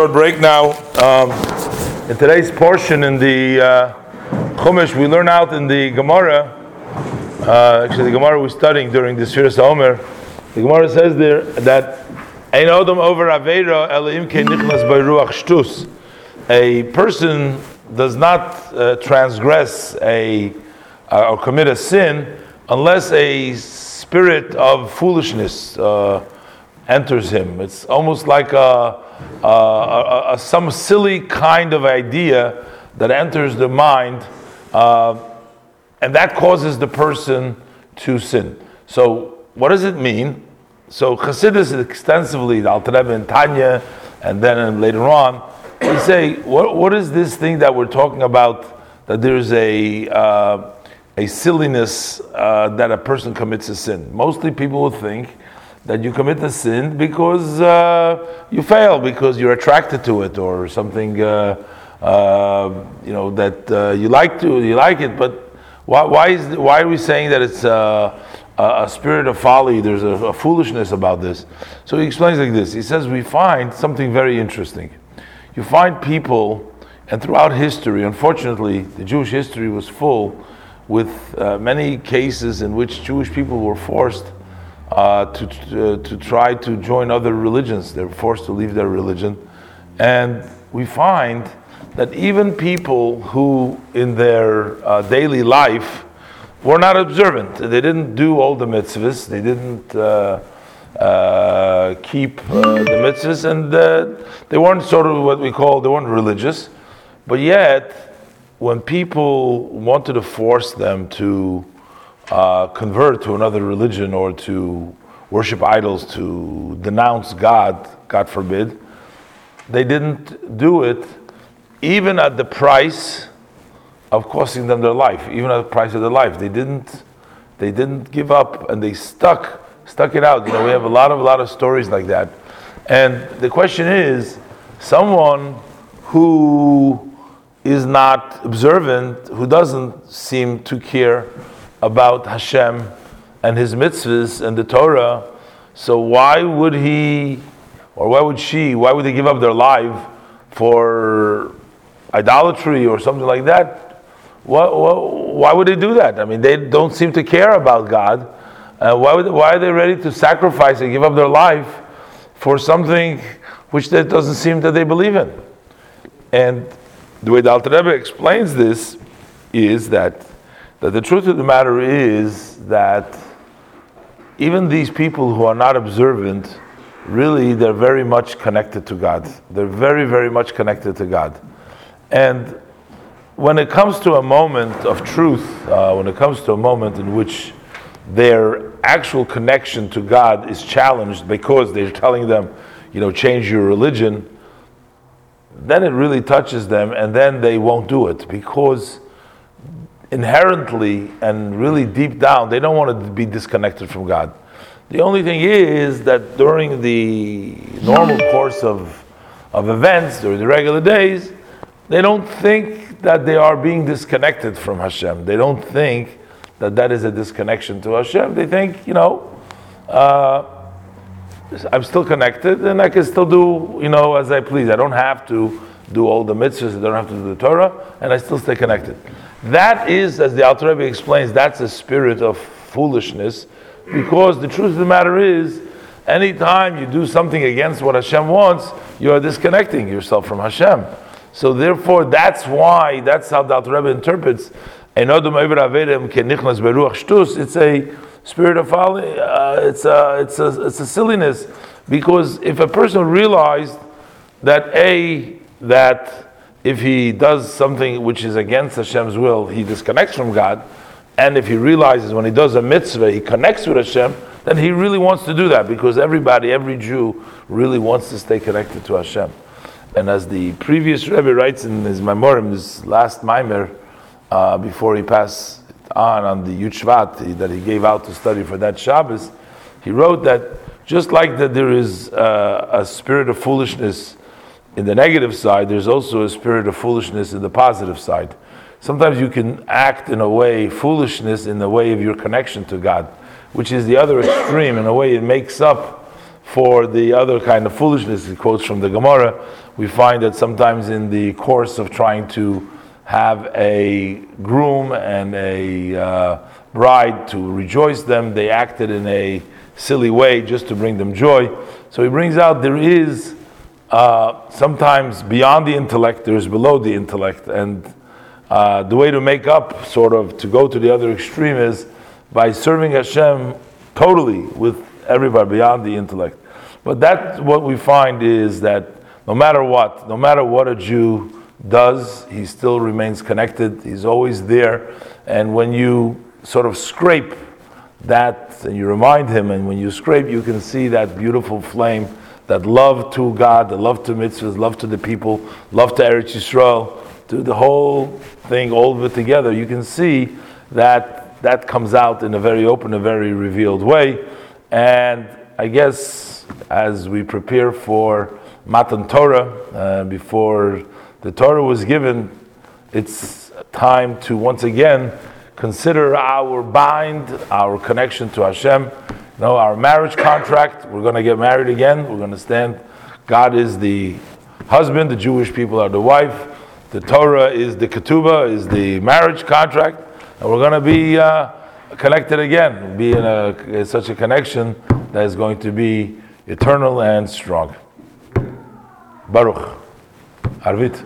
Short break now. Um, in today's portion in the uh, Chumash, we learn out in the Gemara. Uh, actually, the Gemara we're studying during the Sfiras Omer. The Gemara says there that Ein Odom over Aveira Elohim ke nichnas by ruach shtus. A person does not uh, transgress a uh, or commit a sin unless a spirit of foolishness uh, enters him. It's almost like a uh, uh, some silly kind of idea that enters the mind, uh, and that causes the person to sin. So, what does it mean? So, Chassidus extensively, the Alter Rebbe and Tanya, and then later on, we say, what, what is this thing that we're talking about? That there's a uh, a silliness uh, that a person commits a sin. Mostly, people will think that you commit a sin because uh, you fail, because you're attracted to it, or something uh, uh, you know that uh, you like to you like it. But why, why is why are we saying that it's uh, a, a spirit of folly? There's a, a foolishness about this. So he explains like this. He says we find something very interesting. You find people, and throughout history, unfortunately, the Jewish history was full with uh, many cases in which Jewish people were forced uh, to, to, to, try to join other religions. They're forced to leave their religion. And we find that even people who, in their uh, daily life, were not observant, they didn't do all the mitzvahs, they didn't uh, uh keep uh, the mitzvahs, and uh, they weren't sort of what we call, they weren't religious. But yet, when people wanted to force them to uh, convert to another religion or to worship idols, to denounce God, God forbid, they didn't do it even at the price of costing them their life, even at the price of their life. They didn't, they didn't give up and they stuck, stuck it out. You know, we have a lot of, a lot of stories like that. And the question is, someone who is not observant, who doesn't seem to care about Hashem and His mitzvahs and the Torah, so why would he, or why would she, why would they give up their life for idolatry or something like that? Why, why would they do that? I mean, they don't seem to care about God. Uh, why, would, why are they ready to sacrifice and give up their life for something which that doesn't seem that they believe in? And the way the Alter Rebbe explains this is that that the truth of the matter is that even these people who are not observant, really, they're very much connected to God. They're very, very much connected to God. And when it comes to a moment of truth, uh, when it comes to a moment in which their actual connection to God is challenged because they're telling them, you know, change your religion, then it really touches them, and then they won't do it because inherently and really deep down, they don't want to be disconnected from God. The only thing is that during the normal course of, of events, during the regular days, they don't think that they are being disconnected from Hashem. They don't think that that is a disconnection to Hashem. They think, you know, uh, I'm still connected and I can still do, you know, as I please. I don't have to do all the mitzvahs, I don't have to do the Torah, and I still stay connected. That is, as the Alter Rebbe explains, that's a spirit of foolishness, because the truth of the matter is, anytime you do something against what Hashem wants, you are disconnecting yourself from Hashem. So therefore, that's why, that's how the Alter Rebbe interprets, it's a spirit of folly, uh, it's, a, it's, a, it's a silliness, because if a person realized that A, that if he does something which is against Hashem's will, he disconnects from God. And if he realizes when he does a mitzvah, he connects with Hashem, then he really wants to do that because everybody, every Jew, really wants to stay connected to Hashem. And as the previous Rebbe writes in his maamarim, his last maamar, uh, before he passed on on the Yud Shvat that he gave out to study for that Shabbos, he wrote that just like that there is uh, a spirit of foolishness in the negative side, there's also a spirit of foolishness in the positive side. Sometimes you can act in a way, foolishness in the way of your connection to God, which is the other extreme. In a way, it makes up for the other kind of foolishness. He quotes from the Gemara. We find that sometimes in the course of trying to have a groom and a uh, bride to rejoice them, they acted in a silly way just to bring them joy. So he brings out there is uh, sometimes beyond the intellect, there's below the intellect. And uh, the way to make up, sort of, to go to the other extreme is by serving Hashem totally with everybody beyond the intellect. But that's what we find is that no matter what, no matter what a Jew does, he still remains connected. He's always there. And when you sort of scrape that and you remind him, and when you scrape, you can see that beautiful flame, that love to God, the love to mitzvahs, love to the people, love to Eretz Yisrael, to the whole thing, all of it together. You can see that that comes out in a very open, a very revealed way. And I guess as we prepare for Matan Torah, uh, before the Torah was given, it's time to once again consider our bind, our connection to Hashem. Know, our marriage contract, we're going to get married again. We're going to stand. God is the husband, the Jewish people are the wife. The Torah is the ketubah, is the marriage contract. And we're going to be uh, connected again, be in, a, such a connection that is going to be eternal and strong. Baruch. Arvit.